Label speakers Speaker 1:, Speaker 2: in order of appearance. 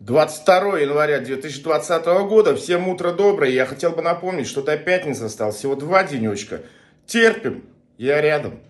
Speaker 1: 22 января 2020 года. Всем утро доброе. Я хотел бы напомнить, что до пятницы осталось всего два денечка. Терпим. Я рядом.